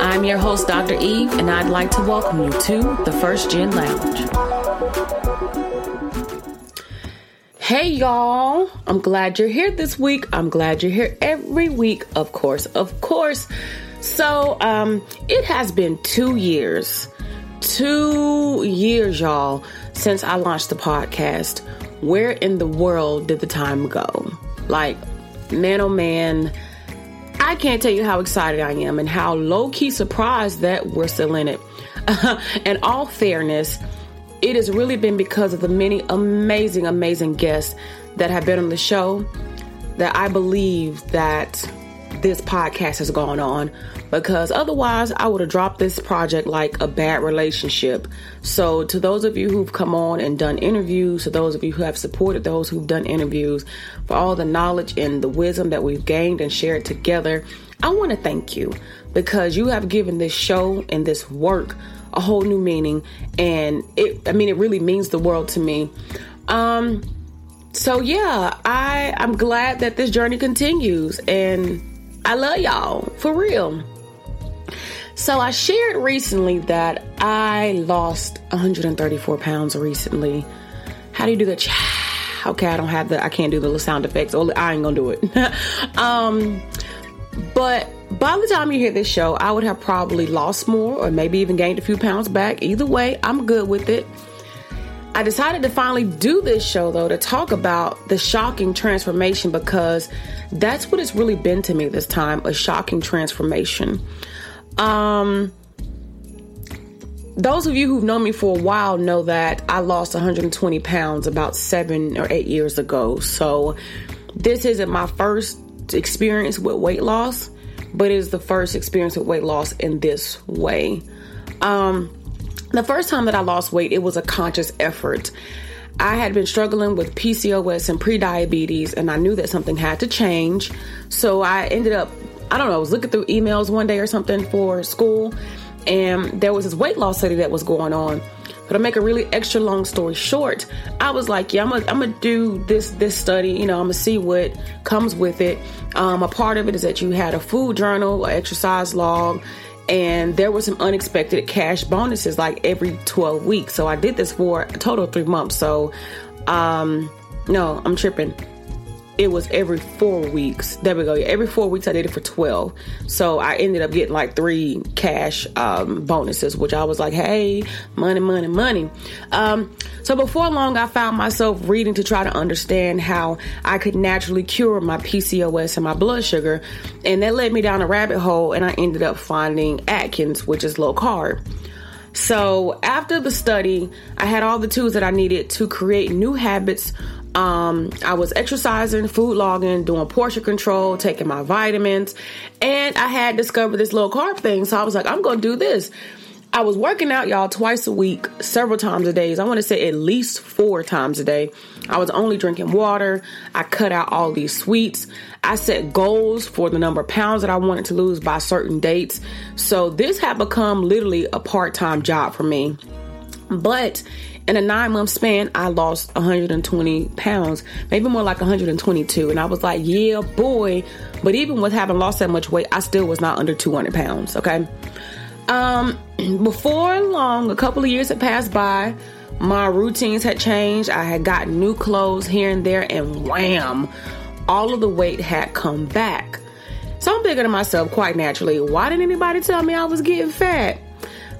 I'm your host, Dr. Eve, and I'd like to welcome you to the First Gen Lounge. Hey, y'all. I'm glad you're here this week. I'm glad you're here every week, of course. Of course. So, um, it has been two years, two years, y'all, since I launched the podcast. Where in the world did the time go? Like, man, oh man I can't tell you how excited I am and how low key surprised that we're still in it. in all fairness, it has really been because of the many amazing, amazing guests that have been on the show that I believe that this podcast has gone on because otherwise I would have dropped this project like a bad relationship. So, to those of you who've come on and done interviews, to those of you who have supported those who've done interviews, for all the knowledge and the wisdom that we've gained and shared together, I want to thank you because you have given this show and this work a whole new meaning and it I mean it really means the world to me. Um so yeah, I I'm glad that this journey continues and I love y'all for real. So I shared recently that I lost 134 pounds recently. How do you do that? Okay, I don't have the I can't do the sound effects. I ain't gonna do it. um, but by the time you hear this show, I would have probably lost more or maybe even gained a few pounds back. Either way, I'm good with it. I decided to finally do this show though to talk about the shocking transformation because that's what it's really been to me this time a shocking transformation. Um, those of you who've known me for a while know that I lost 120 pounds about seven or eight years ago. So, this isn't my first experience with weight loss, but it is the first experience with weight loss in this way. Um, the first time that I lost weight, it was a conscious effort. I had been struggling with PCOS and prediabetes, and I knew that something had to change. So I ended up, I don't know, I was looking through emails one day or something for school, and there was this weight loss study that was going on. But to make a really extra long story short, I was like, yeah, I'm gonna, I'm do this this study. You know, I'm gonna see what comes with it. Um, a part of it is that you had a food journal, an exercise log, and there were some unexpected cash bonuses like every 12 weeks. So I did this for a total of three months. So, um, no, I'm tripping it was every four weeks. There we go. Every four weeks, I did it for 12. So I ended up getting like three cash um, bonuses, which I was like, hey, money, money, money. Um, so before long, I found myself reading to try to understand how I could naturally cure my PCOS and my blood sugar. And that led me down a rabbit hole, and I ended up finding Atkins, which is low carb. So after the study, I had all the tools that I needed to create new habits um, I was exercising, food logging, doing portion control, taking my vitamins, and I had discovered this low carb thing. So I was like, I'm going to do this. I was working out, y'all, twice a week, several times a day. I want to say at least four times a day. I was only drinking water. I cut out all these sweets. I set goals for the number of pounds that I wanted to lose by certain dates. So this had become literally a part time job for me. But in a nine month span, I lost 120 pounds, maybe more like 122. And I was like, yeah, boy. But even with having lost that much weight, I still was not under 200 pounds. Okay. Um, before long, a couple of years had passed by. My routines had changed. I had gotten new clothes here and there, and wham, all of the weight had come back. So I'm thinking to myself, quite naturally, why didn't anybody tell me I was getting fat?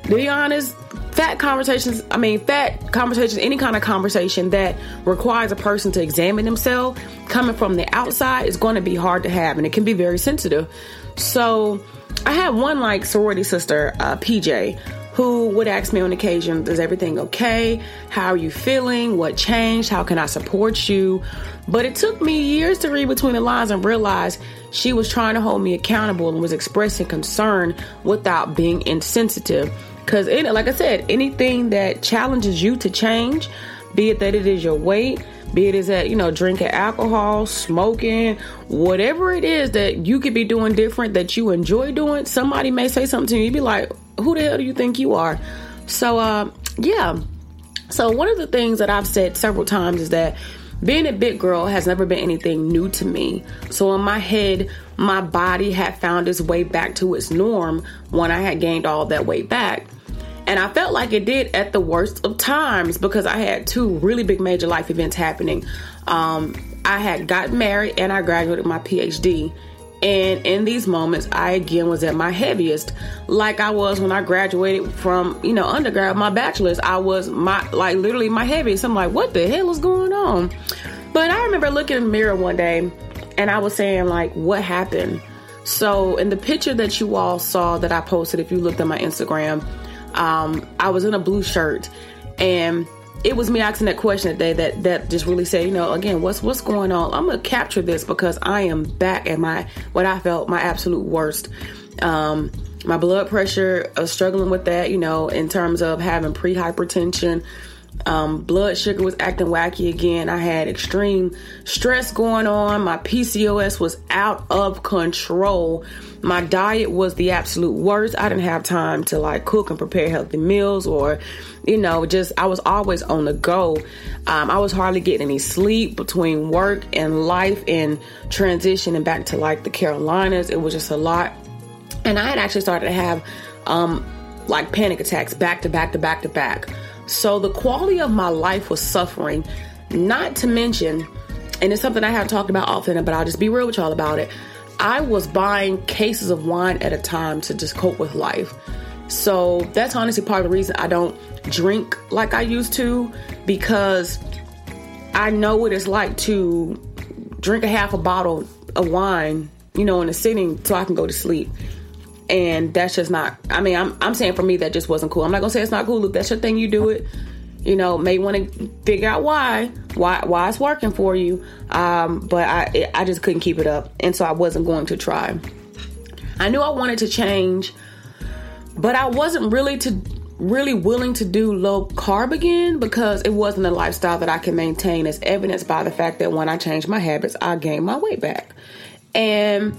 To be honest, fat conversations, I mean, fat conversations, any kind of conversation that requires a person to examine themselves coming from the outside is going to be hard to have and it can be very sensitive. So I had one like sorority sister, uh, PJ, who would ask me on occasion, Is everything okay? How are you feeling? What changed? How can I support you? But it took me years to read between the lines and realize she was trying to hold me accountable and was expressing concern without being insensitive. Because, like I said, anything that challenges you to change, be it that it is your weight, be it is that you know drinking alcohol smoking whatever it is that you could be doing different that you enjoy doing somebody may say something to you You'd be like who the hell do you think you are? So uh, yeah. So one of the things that i've said several times is that being a big girl has never been anything new to me. So in my head my body had found its way back to its norm when i had gained all that weight back and I felt like it did at the worst of times because I had two really big major life events happening. Um, I had got married and I graduated my PhD. And in these moments, I again was at my heaviest, like I was when I graduated from, you know, undergrad, my bachelor's. I was my, like, literally my heaviest. I'm like, what the hell is going on? But I remember looking in the mirror one day and I was saying, like, what happened? So, in the picture that you all saw that I posted, if you looked at my Instagram, um, I was in a blue shirt, and it was me asking that question that day that that just really said, you know, again, what's what's going on? I'm gonna capture this because I am back at my what I felt my absolute worst. Um, my blood pressure, was struggling with that, you know, in terms of having pre hypertension. Um, blood sugar was acting wacky again. I had extreme stress going on. My PCOS was out of control. My diet was the absolute worst. I didn't have time to like cook and prepare healthy meals or, you know, just I was always on the go. Um, I was hardly getting any sleep between work and life and transitioning back to like the Carolinas. It was just a lot. And I had actually started to have um, like panic attacks back to back to back to back. So the quality of my life was suffering, not to mention, and it's something I haven't talked about often, but I'll just be real with y'all about it. I was buying cases of wine at a time to just cope with life. So that's honestly part of the reason I don't drink like I used to because I know what it's like to drink a half a bottle of wine, you know, in a sitting so I can go to sleep and that's just not i mean i'm, I'm saying for me that just wasn't cool. I'm not gonna say it's not cool. If that's your thing you do it. You know may want to figure out why why why it's working for you. Um, but i i just couldn't keep it up. And so i wasn't going to try. I knew i wanted to change but i wasn't really to really willing to do low carb again because it wasn't a lifestyle that i can maintain. As evidenced by the fact that when i changed my habits i gained my weight back. And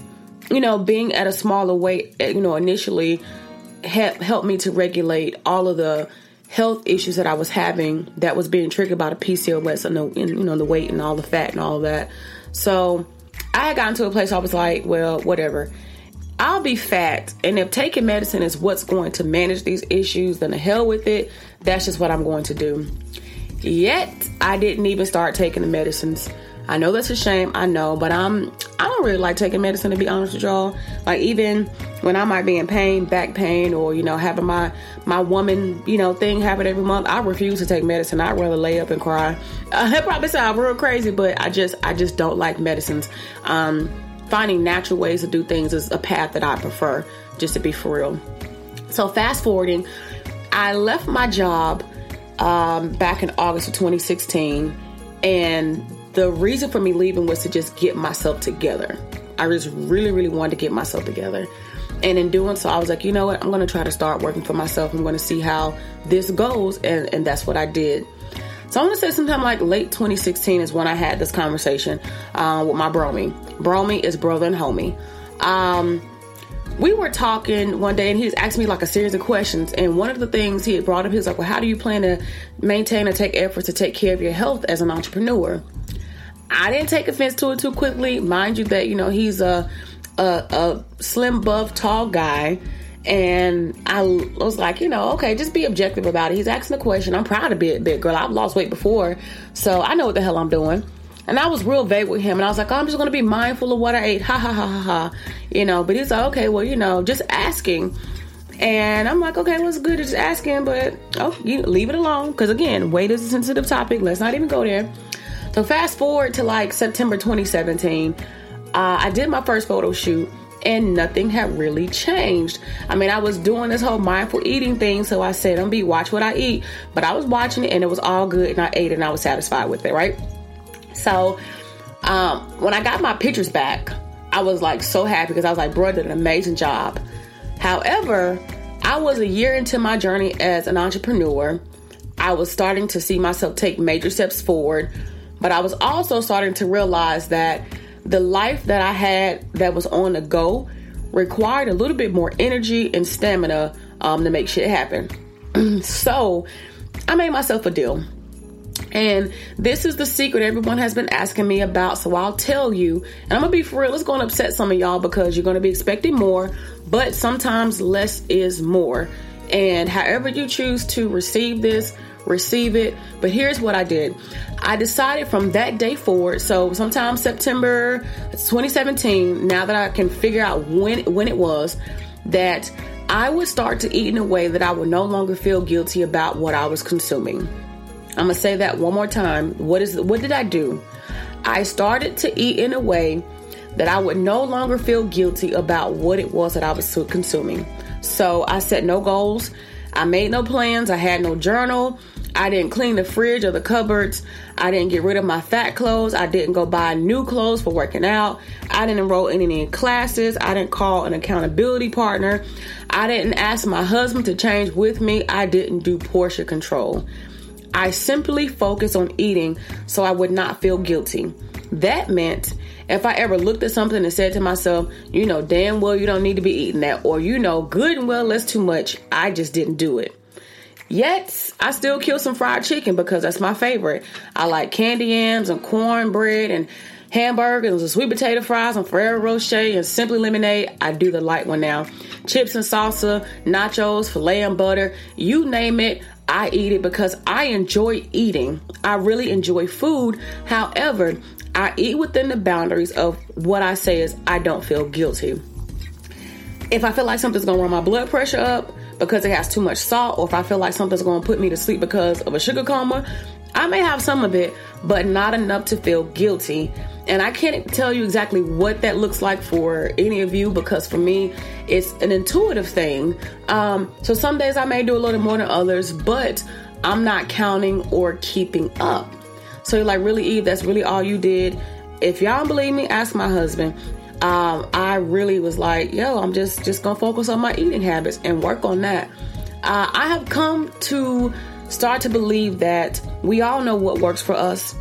you know, being at a smaller weight, eh, you know, initially helped me to regulate all of the health issues that I was having that was being triggered by the PCOS and the, you know, the weight and all the fat and all that. So I had gotten to a place I was like, well, whatever. I'll be fat, and if taking medicine is what's going to manage these issues, then the hell with it. That's just what I'm going to do. Yet, I didn't even start taking the medicines I know that's a shame, I know, but I'm I don't really like taking medicine to be honest with y'all. Like even when I might be in pain, back pain, or you know having my my woman you know thing happen every month, I refuse to take medicine. I'd rather lay up and cry. Uh, probably sound real crazy, but I just I just don't like medicines. Um, finding natural ways to do things is a path that I prefer. Just to be for real. So fast forwarding, I left my job um, back in August of 2016, and the reason for me leaving was to just get myself together. I just really, really wanted to get myself together. And in doing so, I was like, you know what? I'm going to try to start working for myself. I'm going to see how this goes. And, and that's what I did. So I'm going to say sometime like late 2016 is when I had this conversation uh, with my Bromy. Bromy is brother and homie. Um, we were talking one day and he was asking me like a series of questions. And one of the things he had brought up, he was like, well, how do you plan to maintain and take efforts to take care of your health as an entrepreneur? I didn't take offense to it too quickly. Mind you, that you know he's a a, a slim, buff, tall guy, and I was like, you know, okay, just be objective about it. He's asking a question. I'm proud to be a big girl. I've lost weight before, so I know what the hell I'm doing. And I was real vague with him, and I was like, oh, I'm just gonna be mindful of what I ate. Ha ha ha ha ha. You know, but he's like, okay, well, you know, just asking. And I'm like, okay, what's good just asking, but oh, you leave it alone. Because again, weight is a sensitive topic. Let's not even go there. So fast forward to like September 2017, uh, I did my first photo shoot and nothing had really changed. I mean, I was doing this whole mindful eating thing, so I said, I'm be watch what I eat, but I was watching it and it was all good and I ate and I was satisfied with it, right? So, um, when I got my pictures back, I was like so happy because I was like, bro, did an amazing job. However, I was a year into my journey as an entrepreneur. I was starting to see myself take major steps forward, but I was also starting to realize that the life that I had that was on the go required a little bit more energy and stamina um, to make shit happen. so I made myself a deal. And this is the secret everyone has been asking me about, so I'll tell you. And I'm gonna be for real, it's gonna upset some of y'all because you're gonna be expecting more, but sometimes less is more. And however you choose to receive this, receive it. But here's what I did I decided from that day forward, so sometime September 2017, now that I can figure out when, when it was, that I would start to eat in a way that I would no longer feel guilty about what I was consuming. I'm gonna say that one more time. What is what did I do? I started to eat in a way that I would no longer feel guilty about what it was that I was consuming. So I set no goals. I made no plans. I had no journal. I didn't clean the fridge or the cupboards. I didn't get rid of my fat clothes. I didn't go buy new clothes for working out. I didn't enroll in any classes. I didn't call an accountability partner. I didn't ask my husband to change with me. I didn't do portion control. I simply focused on eating so I would not feel guilty. That meant if I ever looked at something and said to myself, you know, damn well you don't need to be eating that, or you know, good and well that's too much, I just didn't do it. Yet, I still kill some fried chicken because that's my favorite. I like candy yams and cornbread and hamburgers and sweet potato fries and Ferrero Rocher and Simply Lemonade. I do the light one now. Chips and salsa, nachos, filet and butter, you name it. I eat it because I enjoy eating. I really enjoy food. However, I eat within the boundaries of what I say is I don't feel guilty. If I feel like something's gonna run my blood pressure up because it has too much salt, or if I feel like something's gonna put me to sleep because of a sugar coma, I may have some of it, but not enough to feel guilty. And I can't tell you exactly what that looks like for any of you because for me, it's an intuitive thing. Um, so some days I may do a little more than others, but I'm not counting or keeping up. So you're like, really, Eve, that's really all you did. If y'all don't believe me, ask my husband. Um, I really was like, yo, I'm just just gonna focus on my eating habits and work on that. Uh, I have come to start to believe that we all know what works for us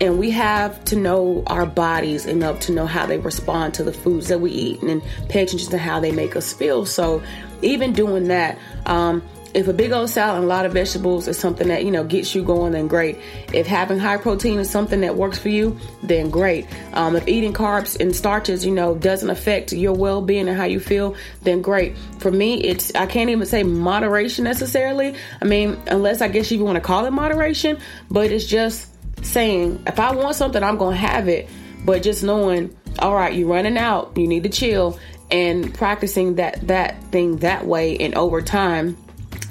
and we have to know our bodies enough to know how they respond to the foods that we eat and pay attention to how they make us feel so even doing that um, if a big old salad and a lot of vegetables is something that you know gets you going then great. If having high protein is something that works for you then great. Um, if eating carbs and starches you know doesn't affect your well-being and how you feel then great. For me it's i can't even say moderation necessarily. I mean unless i guess you even want to call it moderation but it's just saying if i want something i'm gonna have it. But just knowing all right you're running out you need to chill and practicing that that thing that way and over time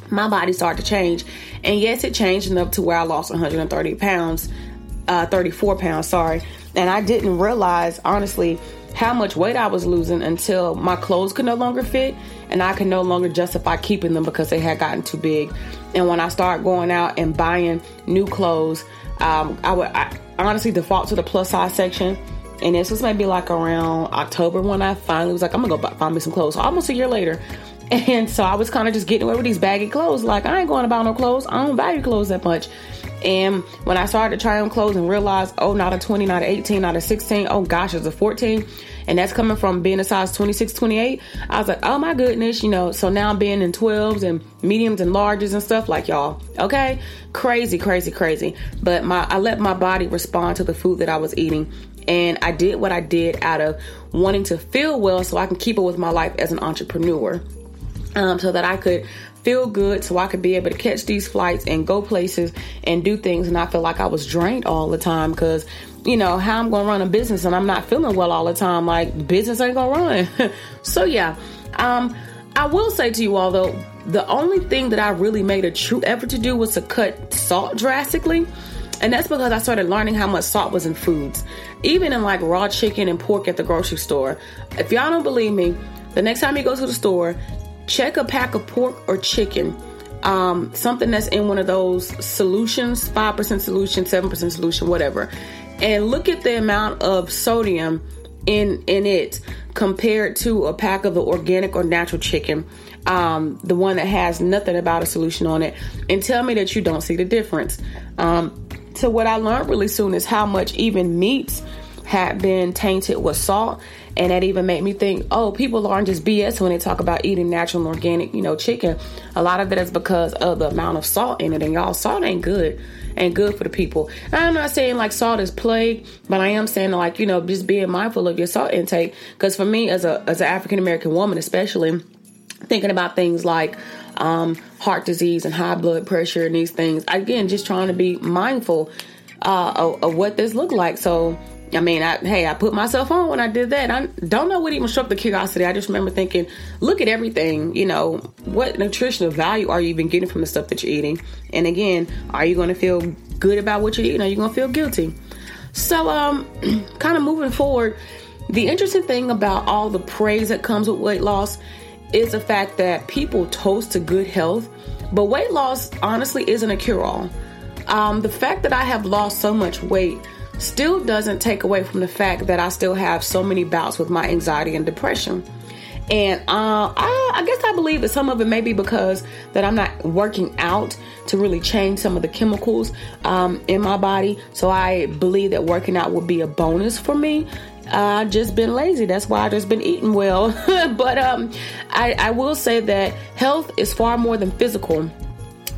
my body started to change. And yes, it changed enough to where I lost 130 pounds, uh, 34 pounds, sorry. And I didn't realize, honestly, how much weight I was losing until my clothes could no longer fit and I could no longer justify keeping them because they had gotten too big. And when I started going out and buying new clothes, um, I would I honestly default to the plus size section. And this was maybe like around October when I finally was like, I'm gonna go buy, find me some clothes. Almost a year later, and so I was kind of just getting away with these baggy clothes. Like, I ain't going to buy no clothes. I don't value clothes that much. And when I started to try on clothes and realized, oh, not a 20, not a 18, not a 16, oh gosh, it's a 14. And that's coming from being a size 26, 28. I was like, oh my goodness, you know. So now I'm being in 12s and mediums and larges and stuff like y'all. Okay? Crazy, crazy, crazy. But my I let my body respond to the food that I was eating. And I did what I did out of wanting to feel well so I can keep it with my life as an entrepreneur um, so that I could feel good so I could be able to catch these flights and go places and do things and I feel like I was drained all the time because you know how I'm gonna run a business and I'm not feeling well all the time like business ain't gonna run so yeah um I will say to you all though the only thing that I really made a true effort to do was to cut salt drastically And that's because I started learning how much salt was in foods, even in like raw chicken and pork at the grocery store. If y'all don't believe me, the next time you go to the store, check a pack of pork or chicken. Um, something that's in one of those solutions 5% solution, 7% solution, whatever. And look at the amount of sodium in in it compared to a pack of the organic or natural chicken um, the one that has nothing about a solution on it, and tell me that you don't see the difference. Um, so, what I learned really soon is how much even meats had been tainted with salt. And that even made me think, oh, people aren't just BS when they talk about eating natural and organic, you know, chicken. A lot of it is because of the amount of salt in it. And y'all, salt ain't good. Ain't good for the people. I'm not saying like salt is plague, but I am saying like, you know, just being mindful of your salt intake. Because for me, as a as an African American woman, especially, thinking about things like um, heart disease and high blood pressure and these things. Again, just trying to be mindful uh, of, of, what this looked like. So, I mean, I, hey, I put myself on when I did that. I don't know what even struck the curiosity. I just remember thinking, look at everything. You know, what nutritional value are you even getting from the stuff that you're eating? And again, are you going to feel good about what you're eating? Are you going to feel guilty? So, um, kind of moving forward, the interesting thing about all the praise that comes with weight loss is the fact that people toast to good health, but weight loss honestly isn't a cure all. Um, the fact that I have lost so much weight still doesn't take away from the fact that I still have so many bouts with my anxiety and depression. And uh, I, I, guess I believe that some of it may be because that I'm not working out to really change some of the chemicals um, in my body. So I believe that working out would be a bonus for me. I've just been lazy. That's why I just been eating well. but um, I, I will say that health is far more than physical.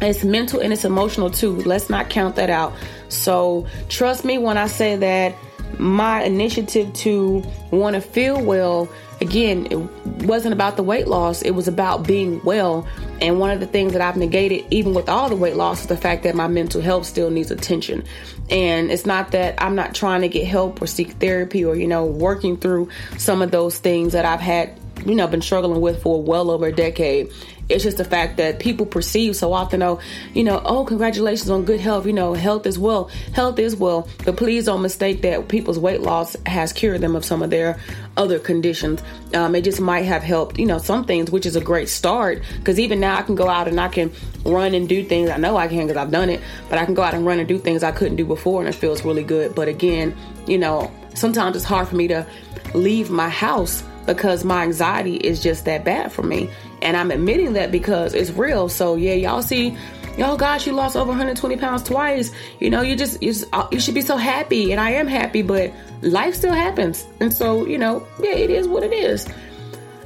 It's mental and it's emotional too. Let's not count that out. So trust me when I say that my initiative to want to feel well again it wasn't about the weight loss. It was about being well. And one of the things that i've negated even with all the weight loss is the fact that my mental health still needs attention. And it's not that i'm not trying to get help or seek therapy or you know working through some of those things that i've had you know been struggling with for well over a decade it's just the fact that people perceive so often, oh, you know, oh, congratulations on good health. You know, health is well. Health is well. But please don't mistake that people's weight loss has cured them of some of their other conditions. Um, it just might have helped, you know, some things, which is a great start. Because even now I can go out and I can run and do things. I know I can because I've done it. But I can go out and run and do things I couldn't do before, and it feels really good. But again, you know, sometimes it's hard for me to leave my house because my anxiety is just that bad for me. And I'm admitting that because it's real. So yeah, y'all see, oh gosh, you lost over 120 pounds twice. You know, you just, you, just, uh, you should be so happy. And I am happy, but life still happens. And so, you know, yeah, it is what it is.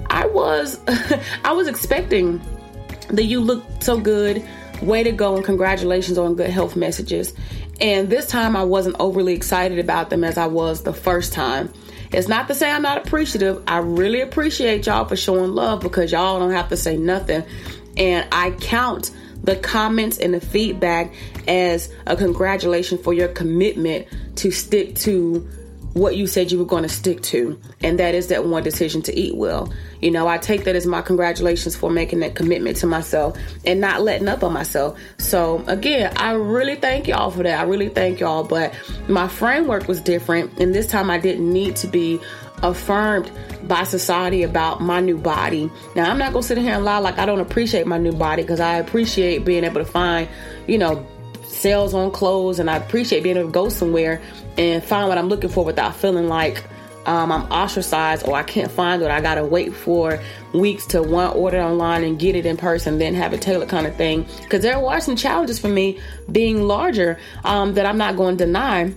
I was, I was expecting that you look so good. Way to go and congratulations on good health messages. And this time I wasn't overly excited about them as I was the first time. It's not to say I'm not appreciative. I really appreciate y'all for showing love because y'all don't have to say nothing. And I count the comments and the feedback as a congratulation for your commitment to stick to what you said you were going to stick to, and that is that one decision to eat well. You know, I take that as my congratulations for making that commitment to myself and not letting up on myself. So, again, I really thank y'all for that. I really thank y'all, but my framework was different, and this time I didn't need to be affirmed by society about my new body. Now, I'm not going to sit here and lie like I don't appreciate my new body because I appreciate being able to find, you know, sales on clothes and I appreciate being able to go somewhere and find what I'm looking for without feeling like um, I'm ostracized or I can't find it. I gotta wait for weeks to one order online and get it in person, then have it tailored kind of thing. Because there are some challenges for me being larger um, that I'm not going to deny.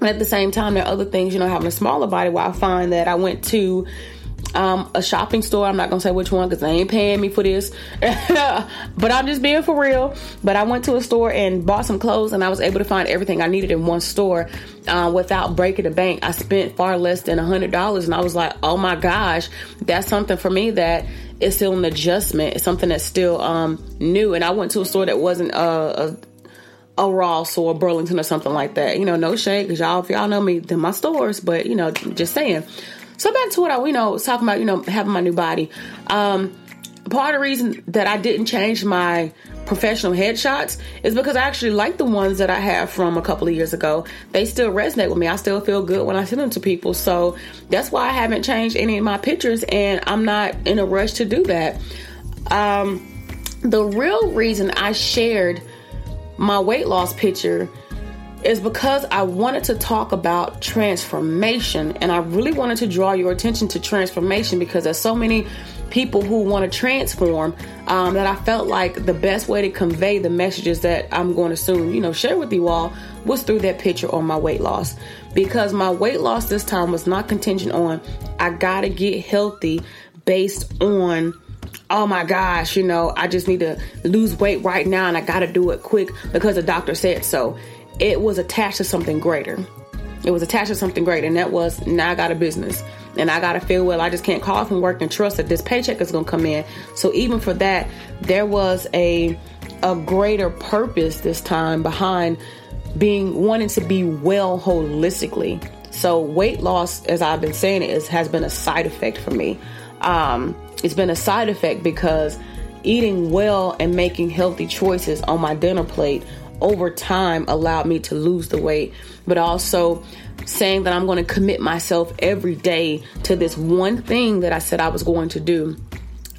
But at the same time, there are other things, you know, having a smaller body where I find that I went to um, a shopping store. I'm not gonna say which one because they ain't paying me for this, but I'm just being for real. But I went to a store and bought some clothes, and I was able to find everything I needed in one store uh, without breaking the bank. I spent far less than a hundred dollars, and I was like, oh my gosh, that's something for me that is still an adjustment. It's something that's still um, new. And I went to a store that wasn't uh, a a Ross or a Burlington or something like that. You know, no shade, because y'all, if y'all know me, then my stores, but you know, just saying. So back to what I, you know, was talking about, you know, having my new body. Um, part of the reason that I didn't change my professional headshots is because I actually like the ones that I have from a couple of years ago. They still resonate with me. I still feel good when I send them to people. So that's why I haven't changed any of my pictures and I'm not in a rush to do that. Um, the real reason I shared my weight loss picture is because I wanted to talk about transformation and I really wanted to draw your attention to transformation because there's so many people who want to transform um, that I felt like the best way to convey the messages that I'm going to soon, you know, share with you all was through that picture on my weight loss. Because my weight loss this time was not contingent on I gotta get healthy based on oh my gosh, you know, I just need to lose weight right now and I gotta do it quick because the doctor said so. It was attached to something greater. It was attached to something great, and that was now I got a business and I gotta feel well. I just can't call from work and trust that this paycheck is gonna come in. So even for that, there was a a greater purpose this time behind being wanting to be well holistically. So weight loss, as I've been saying, is has been a side effect for me. Um, it's been a side effect because eating well and making healthy choices on my dinner plate over time allowed me to lose the weight, but also saying that I'm going to commit myself every day to this one thing that I said I was going to do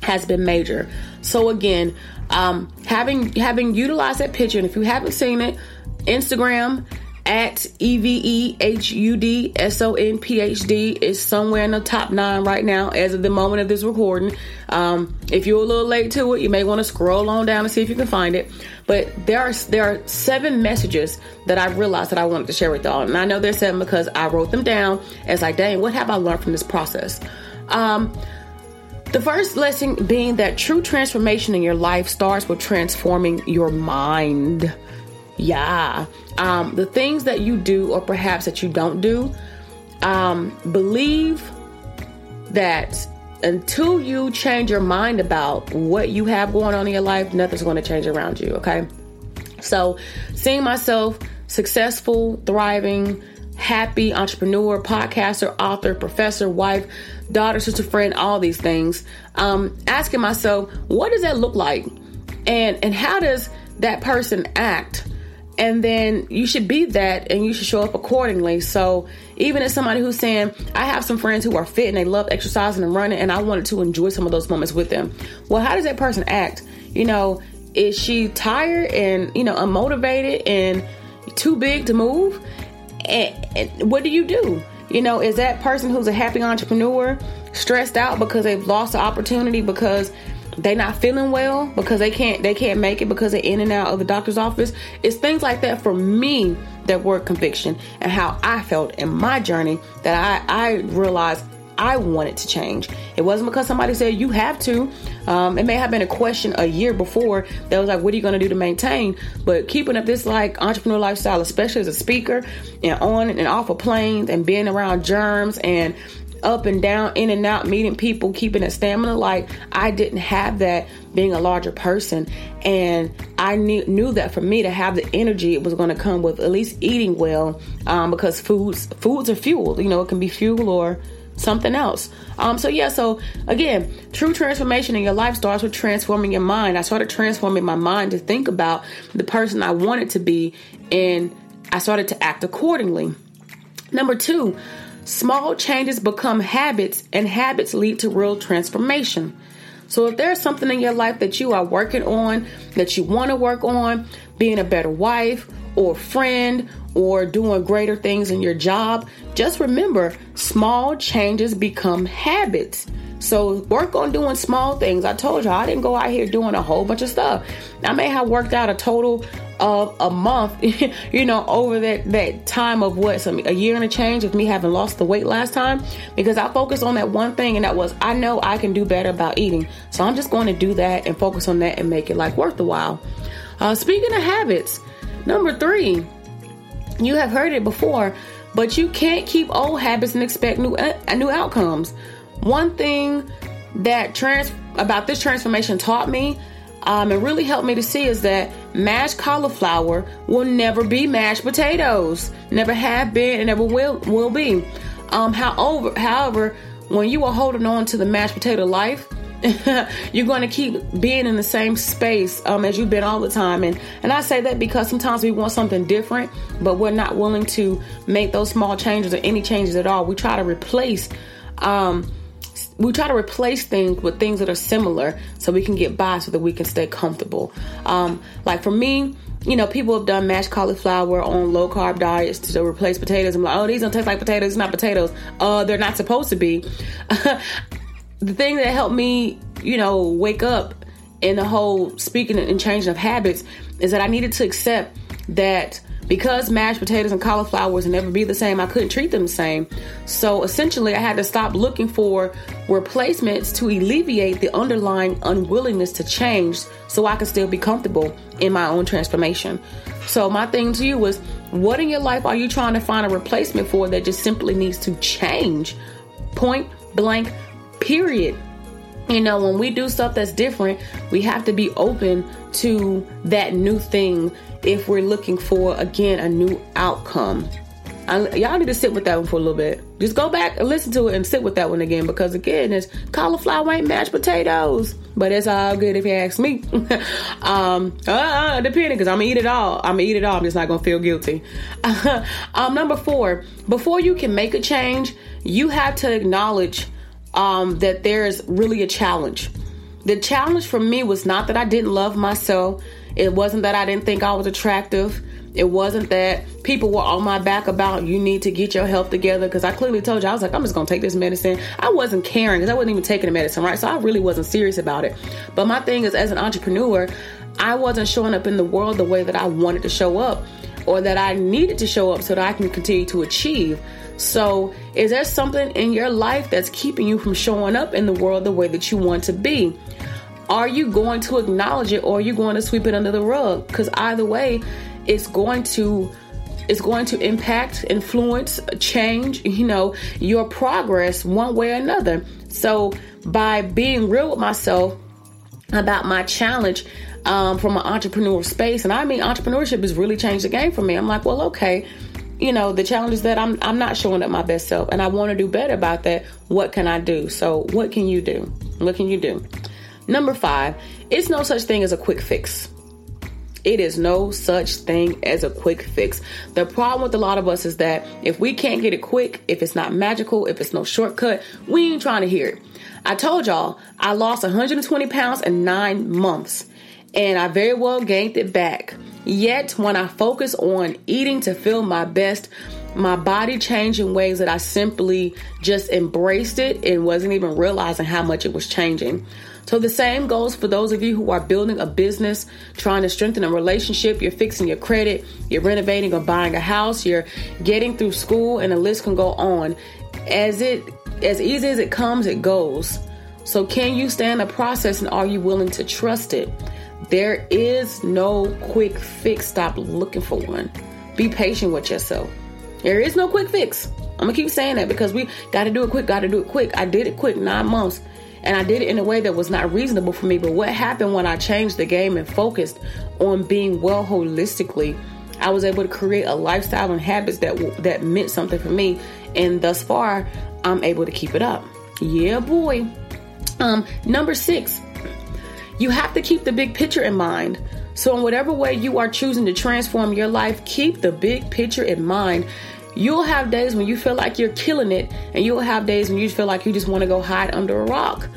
has been major. So again, um, having having utilized that picture, and if you haven't seen it, Instagram at E V E H U D S O N P H D is somewhere in the top nine right now as of the moment of this recording. Um, if you're a little late to it, you may want to scroll on down and see if you can find it. But there are there are seven messages that I realized that I wanted to share with y'all, and I know there's seven because I wrote them down. As like, dang, what have I learned from this process? Um, the first lesson being that true transformation in your life starts with transforming your mind. Yeah. Um, the things that you do, or perhaps that you don't do, um, believe that until you change your mind about what you have going on in your life, nothing's going to change around you. Okay. So, seeing myself successful, thriving, happy entrepreneur, podcaster, author, professor, wife, daughter, sister, friend, all these things, um, asking myself, what does that look like? And, and how does that person act? And then you should be that and you should show up accordingly. So, even as somebody who's saying, I have some friends who are fit and they love exercising and running, and I wanted to enjoy some of those moments with them. Well, how does that person act? You know, is she tired and, you know, unmotivated and too big to move? And, and what do you do? You know, is that person who's a happy entrepreneur stressed out because they've lost the opportunity because they not feeling well because they can't they can't make it because they're in and out of the doctor's office it's things like that for me that were conviction and how i felt in my journey that i i realized I wanted to change. It wasn't because somebody said you have to. Um, it may have been a question a year before that was like, what are you going to do to maintain? But keeping up this like entrepreneur lifestyle, especially as a speaker and on and off of planes and being around germs and up and down, in and out, meeting people, keeping a stamina. Like I didn't have that being a larger person, and I knew, knew that for me to have the energy, it was going to come with at least eating well, um, because foods foods are fuel. You know, it can be fuel or something else. Um, so yeah, so again, true transformation in your life starts with transforming your mind. I started transforming my mind to think about the person I wanted to be, and I started to act accordingly. Number two, Small changes become habits, and habits lead to real transformation. So, if there's something in your life that you are working on, that you want to work on, being a better wife or friend or doing greater things in your job, just remember small changes become habits. So work on doing small things. I told y'all I didn't go out here doing a whole bunch of stuff. I may have worked out a total of a month, you know, over that that time of what some a year and a change of me having lost the weight last time because I focused on that one thing and that was I know I can do better about eating. So I'm just going to do that and focus on that and make it like worth the while. Uh, speaking of habits, number three, you have heard it before, but you can't keep old habits and expect new uh, new outcomes. One thing that trans about this transformation taught me um, and really helped me to see is that mashed cauliflower will never be mashed potatoes. Never have been and never will will be. Um, however, however, when you are holding on to the mashed potato life you're going to keep being in the same space um, as you've been all the time. And and I say that because sometimes we want something different, but we're not willing to make those small changes or any changes at all. We try to replace. Um, we try to replace things with things that are similar so we can get by so that we can stay comfortable. Um, like for me, you know, people have done mashed cauliflower on low carb diets to replace potatoes. I'm like, oh, these don't taste like potatoes. It's not potatoes. Uh, they're not supposed to be. the thing that helped me, you know, wake up in the whole speaking and changing of habits is that I needed to accept that because mashed potatoes and cauliflower would never be the same, I couldn't treat them the same. So essentially, I had to stop looking for replacements to alleviate the underlying unwillingness to change so I could still be comfortable in my own transformation. So, my thing to you was what in your life are you trying to find a replacement for that just simply needs to change? Point blank, period. You know, when we do stuff that's different, we have to be open to that new thing if we're looking for, again, a new outcome. I, y'all need to sit with that one for a little bit. Just go back and listen to it and sit with that one again because, again, it's cauliflower ain't mashed potatoes. But it's all good if you ask me. um, uh, depending because I'm gonna eat it all. I'm gonna eat it all. I'm just not gonna feel guilty. um, number four, before you can make a change, you have to acknowledge um, that there's really a challenge. The challenge for me was not that I didn't love myself. It wasn't that I didn't think I was attractive. It wasn't that people were on my back about you need to get your health together because I clearly told you I was like I'm just gonna take this medicine. I wasn't caring because I wasn't even taking the medicine, right? So I really wasn't serious about it. But my thing is, as an entrepreneur, I wasn't showing up in the world the way that I wanted to show up or that I needed to show up so that I can continue to achieve. So, is there something in your life that's keeping you from showing up in the world the way that you want to be? Are you going to acknowledge it or are you going to sweep it under the rug? Because either way, it's going to it's going to impact, influence, change, you know, your progress one way or another. So by being real with myself about my challenge um, from an entrepreneurial space, and I mean entrepreneurship has really changed the game for me. I'm like, well, okay, you know, the challenge is that I'm I'm not showing up my best self, and I want to do better about that. What can I do? So what can you do? What can you do? Number five, it's no such thing as a quick fix. It is no such thing as a quick fix. The problem with a lot of us is that if we can't get it quick, if it's not magical, if it's no shortcut, we ain't trying to hear it. I told y'all I lost 120 pounds in nine months and I very well gained it back. Yet, when I focus on eating to feel my best, my body changed in ways that I simply just embraced it and wasn't even realizing how much it was changing. So the same goes for those of you who are building a business, trying to strengthen a relationship, you're fixing your credit, you're renovating or buying a house, you're getting through school, and the list can go on. As it as easy as it comes, it goes. So can you stand the process and are you willing to trust it? There is no quick fix. Stop looking for one. Be patient with yourself. There is no quick fix. I'm gonna keep saying that because we got to do it quick, got to do it quick. I did it quick, nine months and I did it in a way that was not reasonable for me. But what happened when I changed the game and focused on being well holistically? I was able to create a lifestyle and habits that that meant something for me, and thus far, I'm able to keep it up. Yeah, boy. Um, number six, you have to keep the big picture in mind. So, in whatever way you are choosing to transform your life, keep the big picture in mind You'll have days when you feel like you're killing it, and you'll have days when you feel like you just want to go hide under a rock.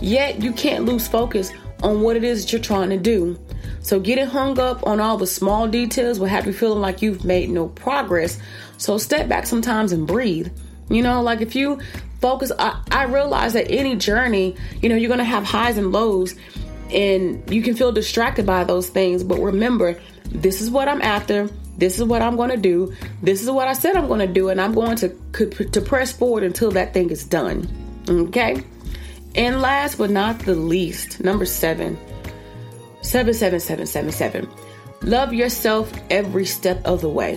Yet, you can't lose focus on what it is that you're trying to do. So, getting hung up on all the small details will have you feeling like you've made no progress. So, step back sometimes and breathe. You know, like if you focus, I, I realize that any journey, you know, you're going to have highs and lows, and you can feel distracted by those things. But remember, this is what I'm after. This is what I'm going to do. This is what I said I'm going to do, and I'm going to to press forward until that thing is done. Okay. And last but not the least, number seven, seven, seven, seven, seven, seven. Love yourself every step of the way.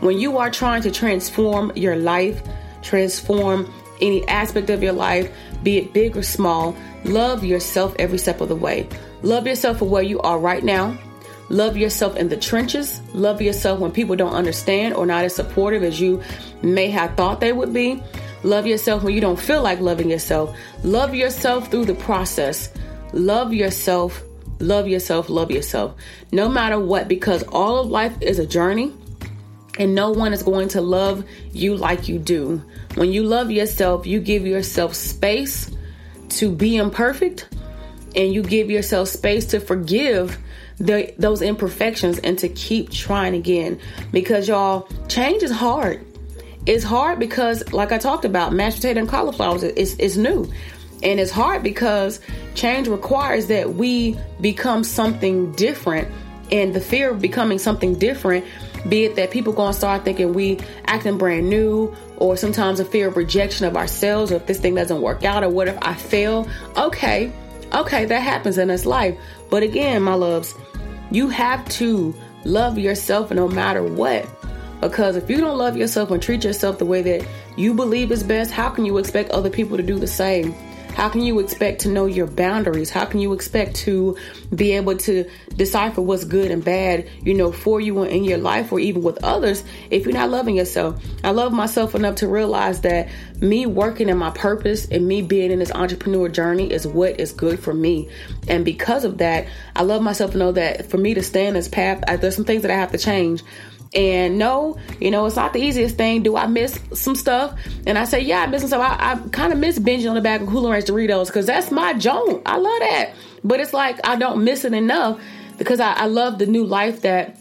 When you are trying to transform your life, transform any aspect of your life, be it big or small, love yourself every step of the way. Love yourself for where you are right now. Love yourself in the trenches. Love yourself when people don't understand or not as supportive as you may have thought they would be. Love yourself when you don't feel like loving yourself. Love yourself through the process. Love yourself, love yourself, love yourself. No matter what, because all of life is a journey and no one is going to love you like you do. When you love yourself, you give yourself space to be imperfect and you give yourself space to forgive the, those imperfections and to keep trying again. Because y'all change is hard. It's hard because like i talked about mashed potato and cauliflower is, is new. And it's hard because change requires that we become something different and the fear of becoming something different be it that people gonna start thinking we acting brand new or sometimes a fear of rejection of ourselves or if this thing doesn't work out or what if i fail. Okay okay that happens in this life. But again my loves you have to love yourself no matter what. Because if you don't love yourself and treat yourself the way that you believe is best, how can you expect other people to do the same? How can you expect to know your boundaries? How can you expect to be able to decipher what's good and bad, you know, for you in your life or even with others if you're not loving yourself? I love myself enough to realize that me working in my purpose and me being in this entrepreneur journey is what is good for me. And because of that, I love myself to know that for me to stay in this path, I, there's some things that I have to change. And no, you know, it's not the easiest thing. Do I miss some stuff? And I say, yeah, I miss some stuff. I, I kind of miss binging on the back of Cooler Ranch Doritos because that's my joint. I love that. But it's like I don't miss it enough because I, I love the new life that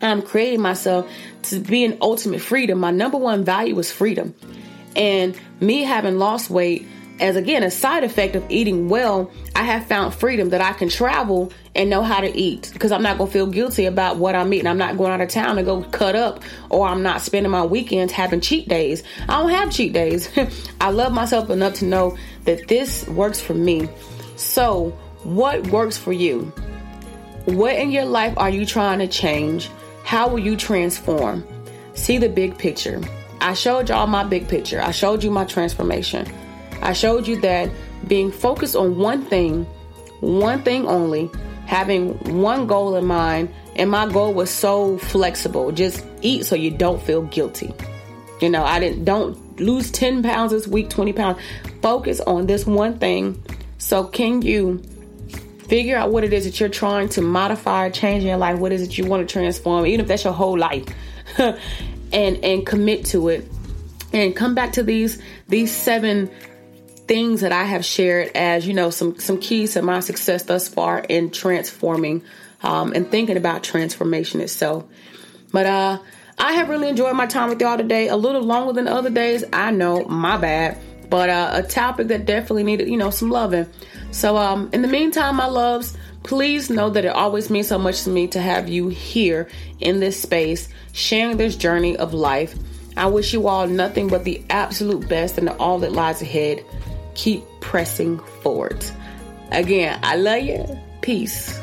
I'm creating myself to be in ultimate freedom. My number one value is freedom. And me having lost weight as again a side effect of eating well, I have found freedom that I can travel and know how to eat because I'm not going to feel guilty about what I'm eating. I'm not going out of town to go cut up or I'm not spending my weekends having cheat days. I don't have cheat days. I love myself enough to know that this works for me. So, what works for you? What in your life are you trying to change? How will you transform? See the big picture. I showed y'all my big picture. I showed you my transformation. I showed you that being focused on one thing, one thing only, having one goal in mind, and my goal was so flexible. Just eat so you don't feel guilty. You know, I didn't don't lose 10 pounds this week, 20 pounds. Focus on this one thing. So can you figure out what it is that you're trying to modify change in your life? What is it you want to transform, even if that's your whole life? and and commit to it. And come back to these these seven things that I have shared as you know some some keys to my success thus far in transforming um, and thinking about transformation itself. But uh, I have really enjoyed my time with y'all today. A little longer than other days, I know, my bad. But uh, a topic that definitely needed you know some loving. So um, in the meantime, my loves, please know that it always means so much to me to have you here in this space, sharing this journey of life. I wish you all nothing but the absolute best and all that lies ahead keep pressing forward. Again, I love you. Peace.